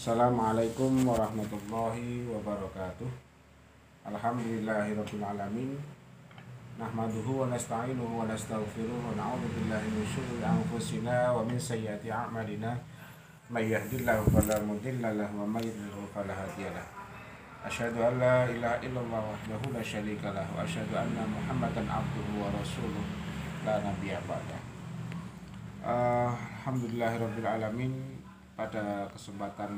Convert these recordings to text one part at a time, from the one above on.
Assalamualaikum warahmatullahi wabarakatuh. Alhamdulillahirabbil alamin. Nahmaduhu wa nasta'inuhu wa nastaghfiruh wa na'udzu billahi min syururi anfusina wa min sayyiati a'malina. May yahdihillahu fala mudilla lahu wa may yudlil fala an la ilaha illallah wahdahu la syarika lah wa asyhadu anna Muhammadan abduhu wa rasuluh la nabiyya ba'da. Uh, Alhamdulillahirabbil alamin pada kesempatan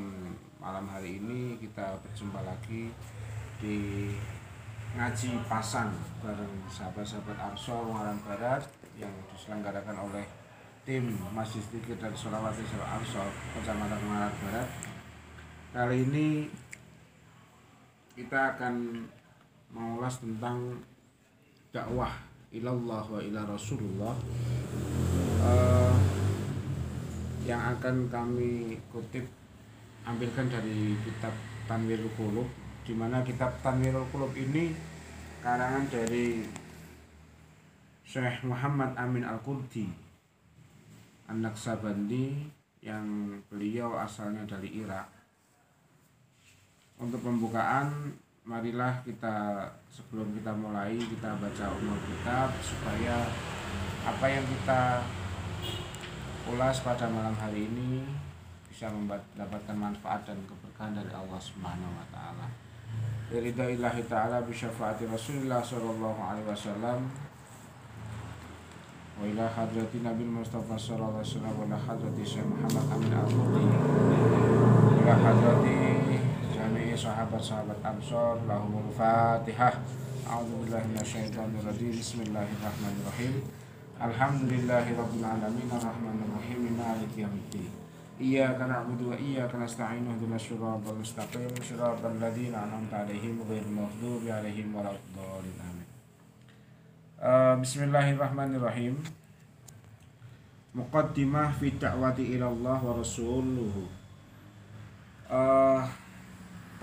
malam hari ini kita berjumpa lagi di ngaji pasan bareng sahabat-sahabat Ansor Ungaran Barat yang diselenggarakan oleh tim Masjid Zikir dan Sholawati Ansor Kecamatan Ungaran Barat. Kali ini kita akan mengulas tentang dakwah ilallah wa ila rasulullah uh, yang akan kami kutip ambilkan dari kitab Tanwirul Qulub di mana kitab Tanwirul Qulub ini karangan dari Syekh Muhammad Amin Al-Qurdi anak Sabandi yang beliau asalnya dari Irak. Untuk pembukaan marilah kita sebelum kita mulai kita baca umur kitab supaya apa yang kita ulas pada malam hari ini bisa mendapatkan manfaat dan keberkahan dari Allah Subhanahu wa taala. Ridha ilahi ta'ala bi syafaati Rasulullah sallallahu alaihi wasallam wa ila hadrati Nabi Mustafa sallallahu alaihi wasallam wa hadrati Syekh Muhammad Amin Al-Qurdi wa ila hadrati jami'i sahabat-sahabat Ansor lahumul Fatihah. A'udzubillahi minasyaitonir rajim. Bismillahirrahmanirrahim. Alhamdulillahirabbil alamin arrahmanir rahim maliki yaumiddin. Iyyaka na'budu wa iyyaka nasta'in ihdinas siratal mustaqim siratal ladzina an'amta 'alaihim ghairil maghdubi 'alaihim waladdallin. Amin. Uh, Bismillahirrahmanirrahim. Muqaddimah fi da'wati ila wa rasuluhu. Uh,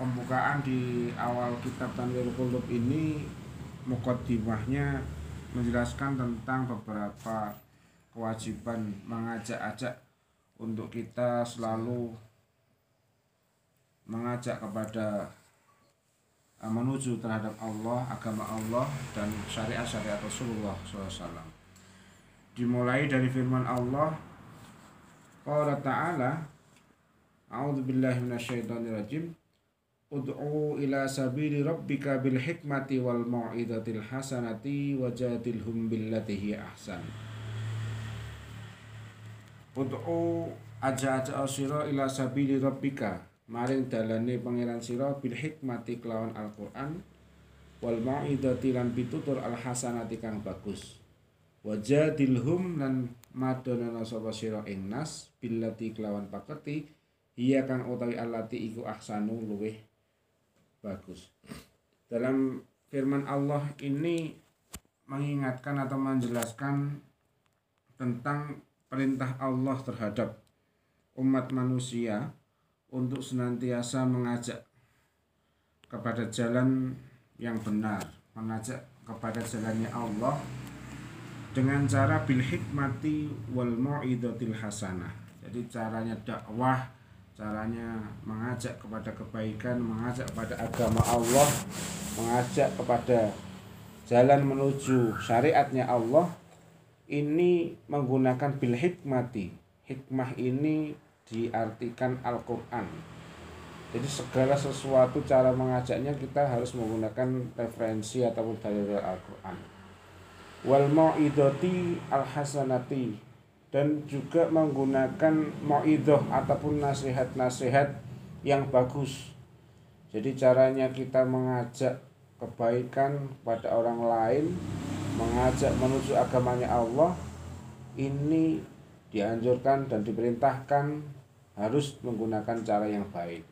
pembukaan di awal kitab Tanwirul Qulub ini mukaddimahnya menjelaskan tentang beberapa kewajiban mengajak-ajak untuk kita selalu mengajak kepada menuju terhadap Allah, agama Allah dan syariat-syariat Rasulullah SAW. Dimulai dari firman Allah, Qala Ta'ala, A'udzu billahi minasyaitonir rajim. Ud'u ila sabili rabbika bil hikmati wal mau'izatil hasanati wajadilhum billati hiya ahsan. Ud'u aja-aja sira ila sabili rabbika maring dalane pangeran sira bil hikmati kelawan Al-Qur'an wal mau'izati lan pitutur al hasanati kang bagus. Wajadilhum lan madonana sapa sira ing nas billati kelawan paketi iya kang utawi allati iku ahsanu luweh bagus. Dalam firman Allah ini mengingatkan atau menjelaskan tentang perintah Allah terhadap umat manusia untuk senantiasa mengajak kepada jalan yang benar, mengajak kepada jalannya Allah dengan cara bil hikmati wal mau'idatil hasanah. Jadi caranya dakwah caranya mengajak kepada kebaikan, mengajak kepada agama Allah, mengajak kepada jalan menuju syariatnya Allah ini menggunakan bil hikmati. Hikmah ini diartikan Al-Qur'an. Jadi segala sesuatu cara mengajaknya kita harus menggunakan referensi ataupun dalil Al-Qur'an. Wal mau'idati al-hasanati dan juga menggunakan mau'idoh ataupun nasihat-nasihat yang bagus. Jadi caranya kita mengajak kebaikan kepada orang lain, mengajak menuju agamanya Allah, ini dianjurkan dan diperintahkan harus menggunakan cara yang baik.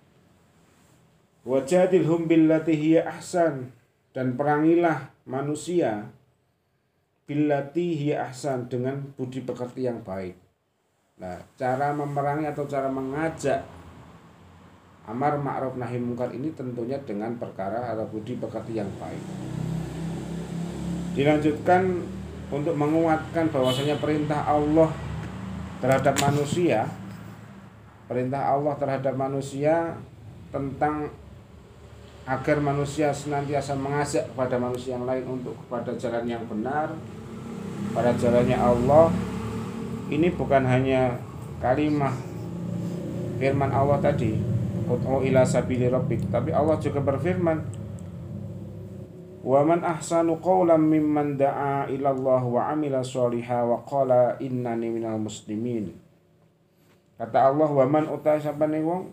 Wajadilhum billati hiya ahsan dan perangilah manusia billati hiya ahsan dengan budi pekerti yang baik. Nah, cara memerangi atau cara mengajak amar ma'ruf nahi mungkar ini tentunya dengan perkara atau budi pekerti yang baik. Dilanjutkan untuk menguatkan bahwasanya perintah Allah terhadap manusia perintah Allah terhadap manusia tentang agar manusia senantiasa mengajak kepada manusia yang lain untuk kepada jalan yang benar pada jalannya Allah ini bukan hanya kalimat firman Allah tadi ila sabili rabbik tapi Allah juga berfirman Wa man ahsanu qawlan mimman da'a ila Allah wa amila sholiha wa qala innani minal muslimin Kata Allah wa man utai sabane wong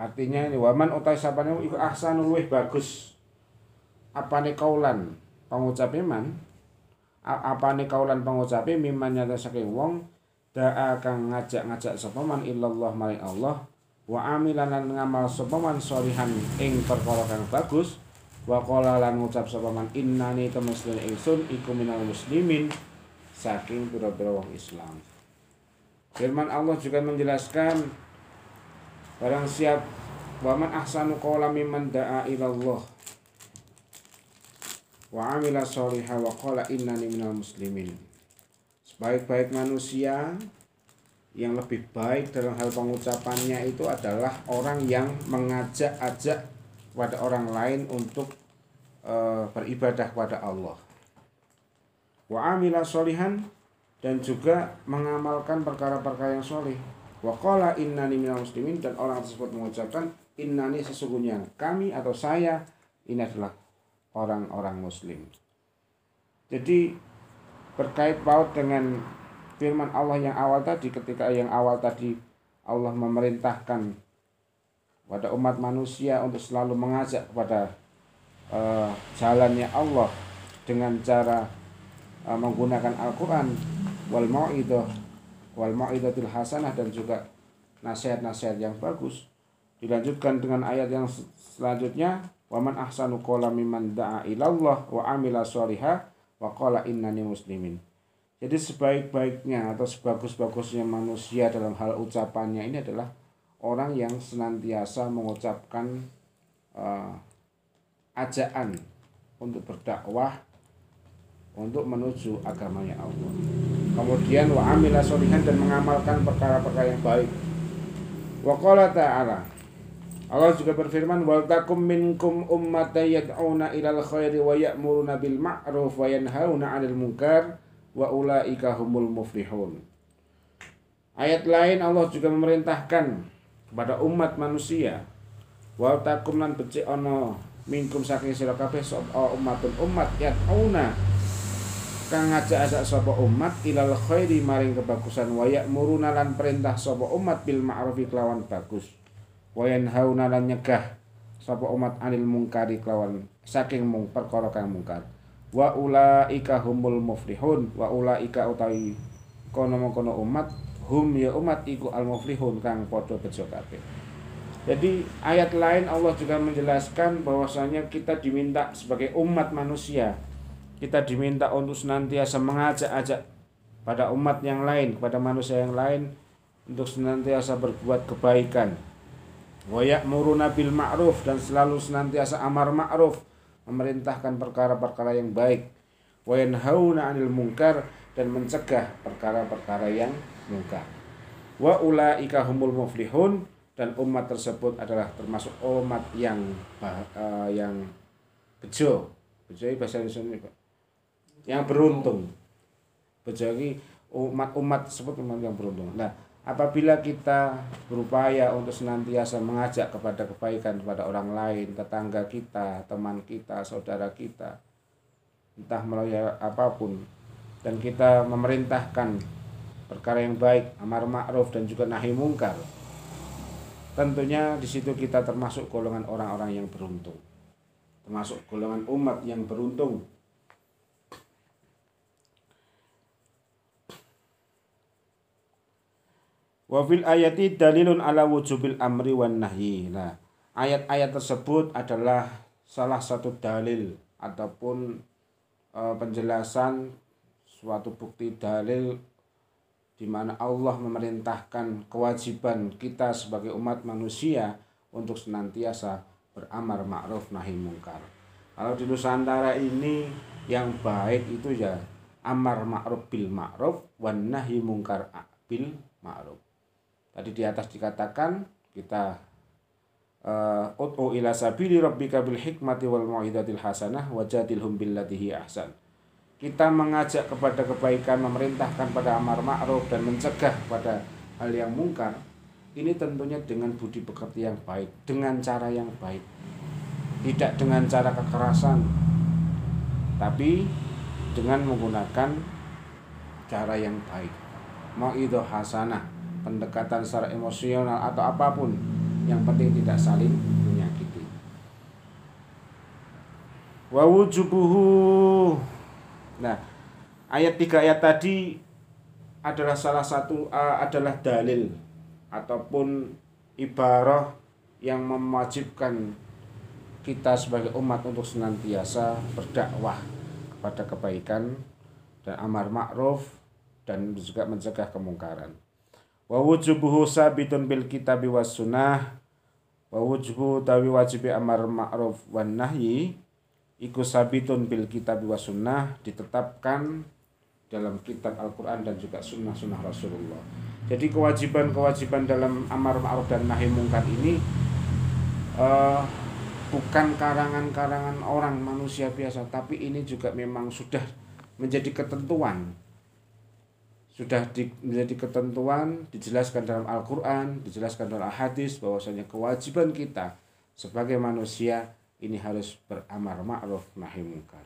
Artinya ini waman utai sapane iku ahsanul luwih bagus. Apane kaulan pengucape man? Apane kaulan pengucape mimman nyata saking wong da'a kang ngajak-ngajak sapa man illallah maring Allah wa amilan lan ngamal sapa man sholihan ing perkara kang bagus wa qala lan ngucap sapa innani temeslin ingsun iku minal muslimin saking pira-pira wong Islam. Firman Allah juga menjelaskan Barang siap Waman ahsanu qawla mimman da'a ilallah Wa amila sholiha wa qala innani minal muslimin Sebaik-baik manusia yang lebih baik dalam hal pengucapannya itu adalah orang yang mengajak-ajak pada orang lain untuk e, beribadah kepada Allah. Wa amila sholihan dan juga mengamalkan perkara-perkara yang soleh. Wa qala innani minal muslimin dan orang tersebut mengucapkan innani sesungguhnya kami atau saya ini adalah orang-orang muslim. Jadi berkait paut dengan firman Allah yang awal tadi ketika yang awal tadi Allah memerintahkan pada umat manusia untuk selalu mengajak kepada uh, jalannya Allah dengan cara uh, menggunakan Al-Qur'an wal mau'idah wal mau'idatul hasanah dan juga nasihat-nasihat yang bagus Dilanjutkan dengan ayat yang selanjutnya, "Waman ahsanu qala mimman da'a ilallah wa amila sholiha wa qala innani muslimin." Jadi sebaik-baiknya atau sebagus-bagusnya manusia dalam hal ucapannya ini adalah orang yang senantiasa mengucapkan uh, ajaan untuk berdakwah untuk menuju agamanya Allah. Kemudian wa amila dan mengamalkan perkara-perkara yang baik. Wa qala ta'ala Allah juga berfirman wal takum minkum ummatan yad'una ilal khairi wa ya'muruna bil ma'ruf wa yanhauna 'anil munkar wa ulaika humul muflihun. Ayat lain Allah juga memerintahkan kepada umat manusia wal takum lan becik ana minkum saking sira kabeh sapa umatun umat yad'una kang ngajak-ajak sapa umat ilal khairi maring kebagusan wa ya'muruna lan perintah sapa umat bil ma'ruf kelawan bagus wayan hauna lan nyegah sapa umat anil mungkari kelawan saking mung perkara kang mungkar. Wa ulaika humul muflihun wa ulaika utawi kono-kono umat hum ya umat iku al muflihun kang padha bejo kabeh. Jadi ayat lain Allah juga menjelaskan bahwasanya kita diminta sebagai umat manusia kita diminta untuk senantiasa mengajak-ajak pada umat yang lain kepada manusia yang lain untuk senantiasa berbuat kebaikan wa ya'muruna bil ma'ruf dan selalu senantiasa amar ma'ruf memerintahkan perkara-perkara yang baik. Wa yanhauna 'anil munkar dan mencegah perkara-perkara yang munkar wa ulaika humul muflihun dan umat tersebut adalah termasuk umat yang uh, yang bejo. Bejo bahasa Indonesia yang beruntung. Bejo ini umat-umat tersebut umat yang beruntung. Nah Apabila kita berupaya untuk senantiasa mengajak kepada kebaikan kepada orang lain, tetangga kita, teman kita, saudara kita, entah melalui apa pun, dan kita memerintahkan perkara yang baik, amar ma'ruf dan juga nahi mungkar, tentunya di situ kita termasuk golongan orang-orang yang beruntung, termasuk golongan umat yang beruntung Wa fil ayati dalilun ala wujubil amri wan nahyi. Nah, ayat-ayat tersebut adalah salah satu dalil ataupun e, penjelasan suatu bukti dalil di mana Allah memerintahkan kewajiban kita sebagai umat manusia untuk senantiasa beramar ma'ruf nahi mungkar. Kalau di Nusantara ini yang baik itu ya amar ma'ruf bil ma'ruf wan nahi mungkar bil ma'ruf tadi di atas dikatakan kita uh, ut'u ila sabili rabbika bil hikmati wal mau'izatil hasanah wajadilhum billatihi ahsan. Kita mengajak kepada kebaikan memerintahkan pada amar ma'ruf dan mencegah pada hal yang mungkar ini tentunya dengan budi pekerti yang baik dengan cara yang baik. Tidak dengan cara kekerasan tapi dengan menggunakan cara yang baik. Mau itu hasanah pendekatan secara emosional atau apa pun yang penting tidak saling menyakiti wa wujubuhu nah ayat tiga ayat tadi adalah salah satu uh, adalah dalil ataupun ibarah yang mewajibkan kita sebagai umat untuk senantiasa berdakwah kepada kebaikan dan amar ma'ruf dan juga mencegah kemungkaran. Wa wujubuhu sabitun bil kitabi was sunnah. Wa wujubu tawi wajib amar ma'ruf wan nahyi. Iku sabitun bil kitabi was sunnah ditetapkan dalam kitab Al-Quran dan juga sunnah-sunnah Rasulullah. Jadi kewajiban-kewajiban dalam amar ma'ruf dan nahi mungkar ini uh, bukan karangan-karangan orang manusia biasa. Tapi ini juga memang sudah menjadi ketentuan sudah di, menjadi ketentuan dijelaskan dalam Al-Qur'an dijelaskan dalam hadis bahwasanya kewajiban kita sebagai manusia ini harus beramar ma'ruf nahi munkar.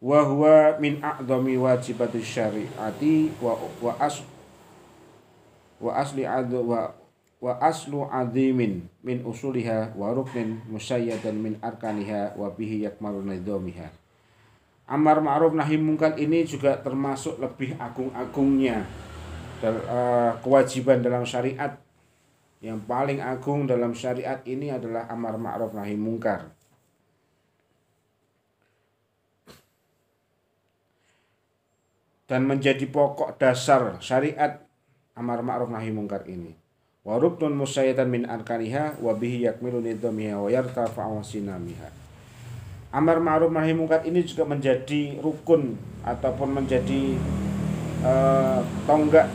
Wa huwa min a'dhami wajibati syariati wa wa as wa asli adu wa wa aslu azimin min usuliha wa ruknin musayyadan min arkaniha wa bihi yakmalu nidhamiha Amar ma'ruf nahi mungkar ini juga termasuk lebih agung-agungnya uh, kewajiban dalam syariat. Yang paling agung dalam syariat ini adalah amar ma'ruf nahi mungkar. Dan menjadi pokok dasar syariat amar ma'ruf nahi mungkar ini. Wa musayyatan min arkaniha wa bihi yakmilu nidhamiha wa yartafa'u sinamiha amar ma'ruf nahi munkar ini juga menjadi rukun ataupun menjadi uh, tonggak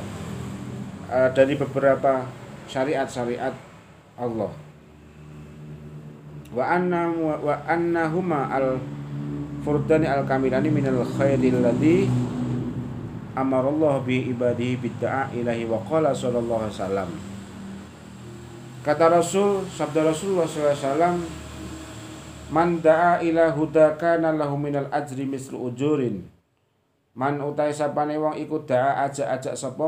uh, dari beberapa syariat-syariat Allah. Wa anna wa annahuma al furdani al kamilani minal khairil ladhi amarallahu bi ibadihi bidda'a ilahi wa qala sallallahu alaihi wasallam. Kata Rasul, sabda Rasulullah SAW, Man da'a ila huda kana lahu minal ajri mislu ujurin. Man utai sapane wong iku da'a ajak-ajak sapa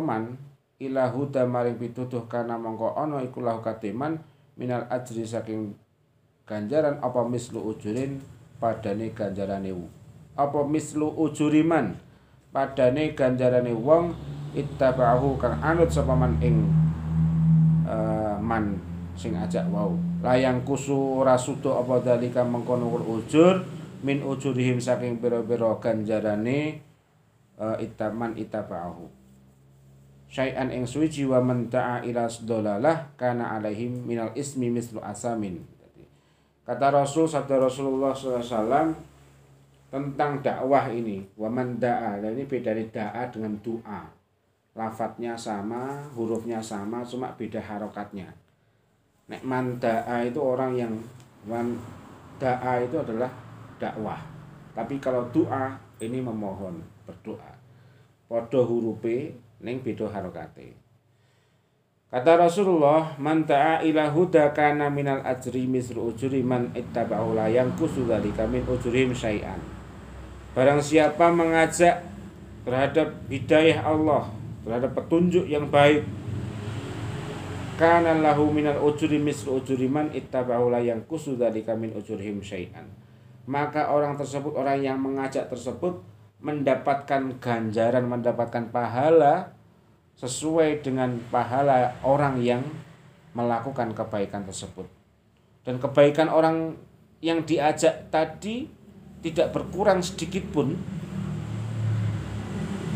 ila huda maring pituduh kana mongko ana iku katiman minal ajri saking ganjaran apa mislu ujurin padane ganjarane apa mislu ujuriman padane ganjarane wong ittaba'ahu kang anut sapa man ing uh, man sing ajak wau layang kusu rasudo apa dalika mengkono ujur min ujurihim saking pira-pira ganjarane uh, itaman itaba'ahu. Syai'an ing suci wa man ta'a ila dolalah kana alaihim minal ismi mislu asamin. Kata Rasul sabda Rasulullah SAW tentang dakwah ini wa man da'a ini beda dari da'a dengan doa lafadznya sama hurufnya sama cuma beda harokatnya Nek man da'a itu orang yang man da'a itu adalah dakwah. Tapi kalau doa ini memohon, berdoa. Podo hurupe ning beda harokate. Kata Rasulullah, "Man ta'a ila huda kana minal ajri misru ujuri man ittaba'u la yanqusu min ujurihim syai'an." Barang siapa mengajak terhadap hidayah Allah, terhadap petunjuk yang baik, kana lahu minal ujuri mislu ujuri man ittaba'u la yang dzalika min ujurihim syai'an. Maka orang tersebut orang yang mengajak tersebut mendapatkan ganjaran mendapatkan pahala sesuai dengan pahala orang yang melakukan kebaikan tersebut. Dan kebaikan orang yang diajak tadi tidak berkurang sedikit pun.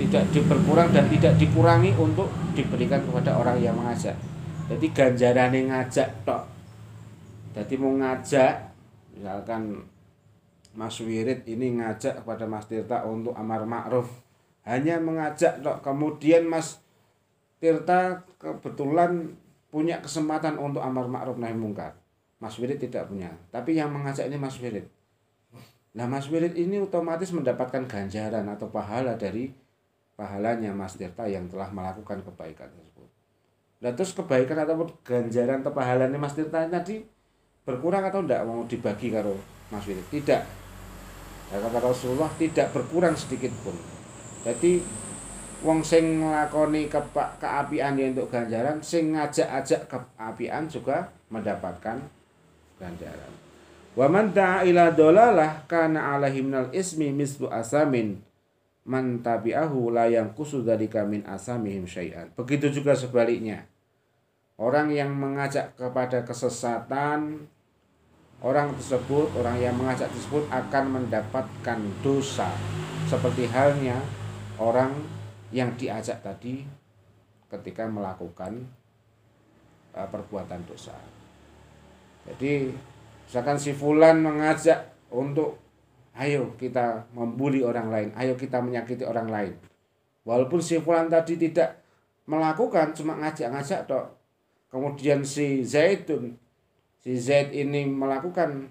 Tidak diperkurang dan tidak dikurangi untuk diberikan kepada orang yang mengajak jadi ganjaran ngajak tok jadi mau ngajak misalkan Mas Wirid ini ngajak kepada Mas Tirta untuk amar ma'ruf hanya mengajak tok kemudian Mas Tirta kebetulan punya kesempatan untuk amar ma'ruf nahi mungkar. Mas Wirid tidak punya. Tapi yang mengajak ini Mas Wirid. Nah Mas Wirid ini otomatis mendapatkan ganjaran atau pahala dari pahalanya Mas Tirta yang telah melakukan kebaikan. Nah terus kebaikan atau ganjaran atau pahalanya Mas Tirta tadi berkurang atau tidak mau dibagi karo Mas Wirid? Tidak. Ya, kata Rasulullah tidak berkurang sedikit pun. Jadi wong sing nglakoni ke keapian untuk ganjaran, sing ngajak-ajak keapian juga mendapatkan ganjaran. Wa man da'a ila dolalah kana alaihi minal ismi mislu asamin man tabi'ahu la yanqusu dzalika min asamihim syai'an. Begitu juga sebaliknya. Orang yang mengajak kepada kesesatan orang tersebut, orang yang mengajak tersebut akan mendapatkan dosa seperti halnya orang yang diajak tadi ketika melakukan uh, perbuatan dosa. Jadi misalkan si fulan mengajak untuk ayo kita membuli orang lain, ayo kita menyakiti orang lain. Walaupun si fulan tadi tidak melakukan cuma ngajak-ngajak dok. Kemudian si Zaidun si Zaid ini melakukan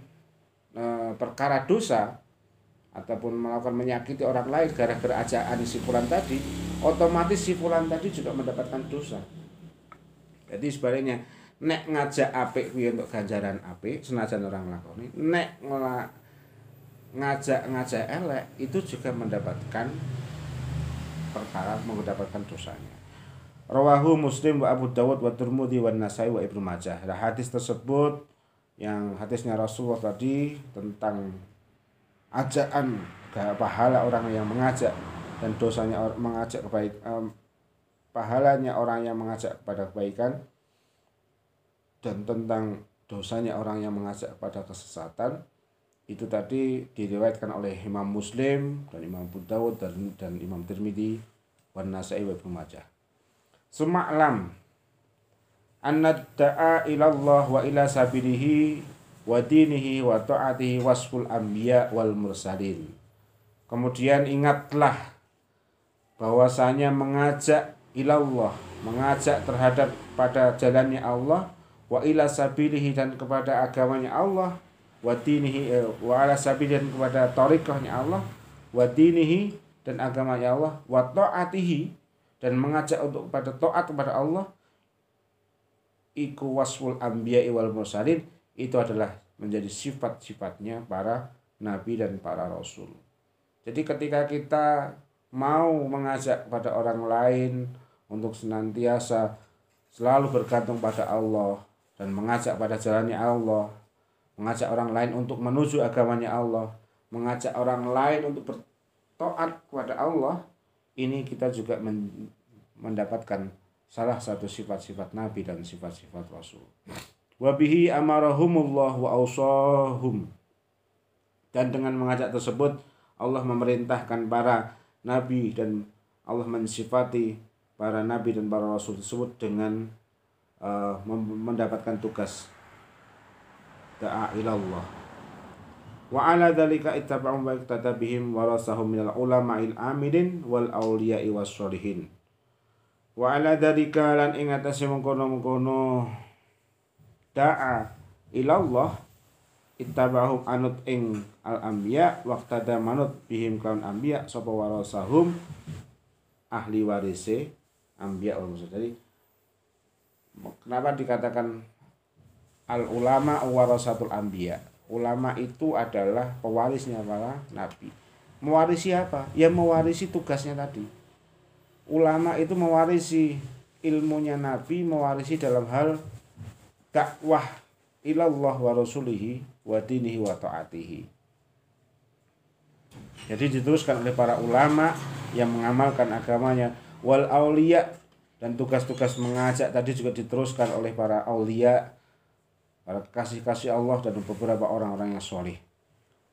uh, perkara dosa, ataupun melakukan menyakiti orang lain gara-gara ajaan si fulan tadi, otomatis si fulan tadi juga mendapatkan dosa. Jadi sebaliknya, nek ngajak apik kuwi untuk ganjaran apik senajan orang lakoni, nek ngajak-ngajak elek itu juga mendapatkan perkara mendapatkan dosanya. Rawahu Muslim wa Abu Dawud wa Turmudi wa Nasai wa Ibnu Majah. Nah, hadis tersebut yang hadisnya Rasulullah tadi tentang ajaan pahala orang yang mengajak dan dosanya mengajak kebaik um, pahalanya orang yang mengajak kepada kebaikan dan tentang dosanya orang yang mengajak kepada kesesatan itu tadi diriwayatkan oleh Imam Muslim dan Imam Abu Dawud dan, dan Imam Tirmidzi wa Nasai wa Ibnu Majah. Suma'lam anna da'a ila Allah wa ila sabilihi wa dinihi wa ta'atihi wasful anbiya wal mursalin. Kemudian ingatlah bahwasanya mengajak ilallah, mengajak terhadap pada jalannya Allah wa ila sabilihi dan kepada agamanya Allah wa dinihi eh, wa ala sabilihi dan kepada tariqahnya Allah wa dinihi dan agamanya Allah wa ta'atihi dan mengajak untuk kepada taat kepada Allah iku wasful anbiya wal mursalin itu adalah menjadi sifat-sifatnya para nabi dan para rasul. Jadi ketika kita mau mengajak pada orang lain untuk senantiasa selalu bergantung pada Allah dan mengajak pada jalannya Allah, mengajak orang lain untuk menuju agamanya Allah, mengajak orang lain untuk bertoat kepada Allah, ini kita juga mendapatkan salah satu sifat-sifat nabi dan sifat-sifat rasul. Wabihi amarahumullah wa awsahum. Dan dengan mengajak tersebut Allah memerintahkan para nabi dan Allah mensifati para nabi dan para rasul tersebut dengan uh, mendapatkan tugas da'a ilallah. Wa ala dhalika ittaba'um wa iktatabihim warasahum minal ulama'il amilin wal awliya'i was sholihin wa ala dalika lan ing atase mengkono-mengkono da'a ilallah ittabahum anut ing al anbiya waqtada manut bihim kaum anbiya sapa warasahum ahli warise anbiya wal jadi kenapa dikatakan al ulama warasatul anbiya ulama itu adalah pewarisnya para nabi. Mewarisi apa? Ya mewarisi tugasnya tadi. Ulama itu mewarisi ilmunya Nabi, mewarisi dalam hal dakwah ilallah wa rasulihi wa dinihi wa ta'atihi. Jadi diteruskan oleh para ulama yang mengamalkan agamanya. Wal aulia dan tugas-tugas mengajak tadi juga diteruskan oleh para aulia kasih-kasih Allah dan beberapa orang-orang yang soleh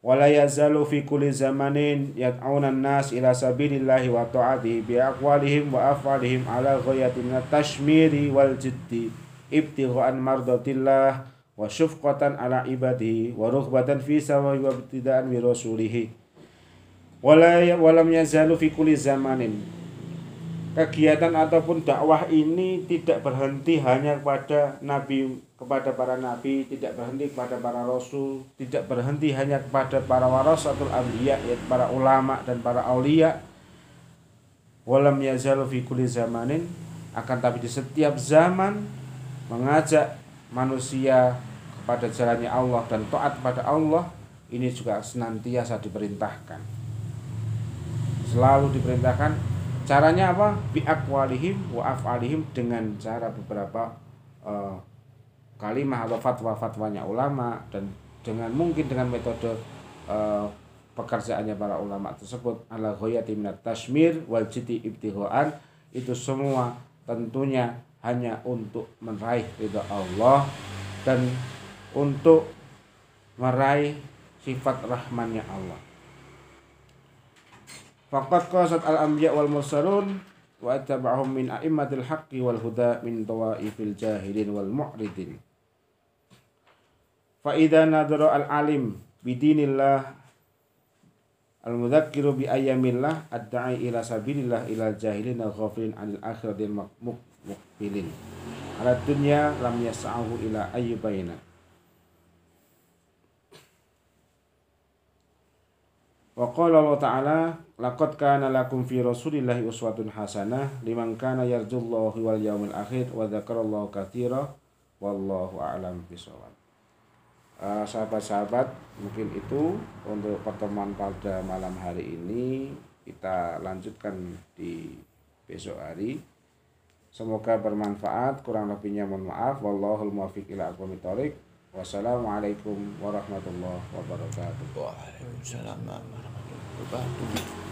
wala yazalu fi kulli zamanin yad'una an-nas ila sabilillahi wa ta'atihi bi aqwalihim wa af'alihim ala ghayatin tashmiri wal jiddi ibtighan mardatillah wa syufqatan ala ibadihi wa rughbatan fi sawa'i wa ibtida'an bi rasulihi. Wala walam yazalu fi kulli zamanin kegiatan ataupun dakwah ini tidak berhenti hanya kepada nabi kepada para nabi, tidak berhenti kepada para rasul, tidak berhenti hanya kepada para warasatul anbiya yaitu para ulama dan para aulia. Walam yazalu fi kulli zamanin akan tapi di setiap zaman mengajak manusia kepada jalannya Allah dan taat kepada Allah ini juga senantiasa diperintahkan. Selalu diperintahkan caranya apa? Bi aqwalihim wa af'alihim dengan cara beberapa uh, kalimah atau fatwa-fatwanya ulama dan dengan mungkin dengan metode uh, pekerjaannya para ulama tersebut ala ghayati minat tashmir wal jiti ibtihoan itu semua tentunya hanya untuk meraih ridha Allah dan untuk meraih sifat rahmannya Allah. Faqad qasat al-anbiya wal mursalun wa attaba'ahum min a'immatil haqqi wal huda min tawaifil jahilin wal mu'ridin. Fa idza nadara al-alim bidinillah al-mudzakiru bi ayyamillah ad-da'i ila sabilillah ila jahilin ghafilin anil akhiratil muqbilin. Ala dunya lam yas'ahu ila ayyubayna. Wa qala Allah Ta'ala laqad kana lakum fi Rasulillahi uswatun hasanah liman kana yarjullaha wal yawmil akhir wa dzakarallaha katsira wallahu a'lam bishawab. Uh, sahabat-sahabat mungkin itu untuk pertemuan pada malam hari ini kita lanjutkan di besok hari semoga bermanfaat kurang lebihnya mohon maaf wallahul muwaffiq ila aqwamit wassalamualaikum warahmatullahi wabarakatuh Waalaikumsalam warahmatullahi wabarakatuh. Goodbye.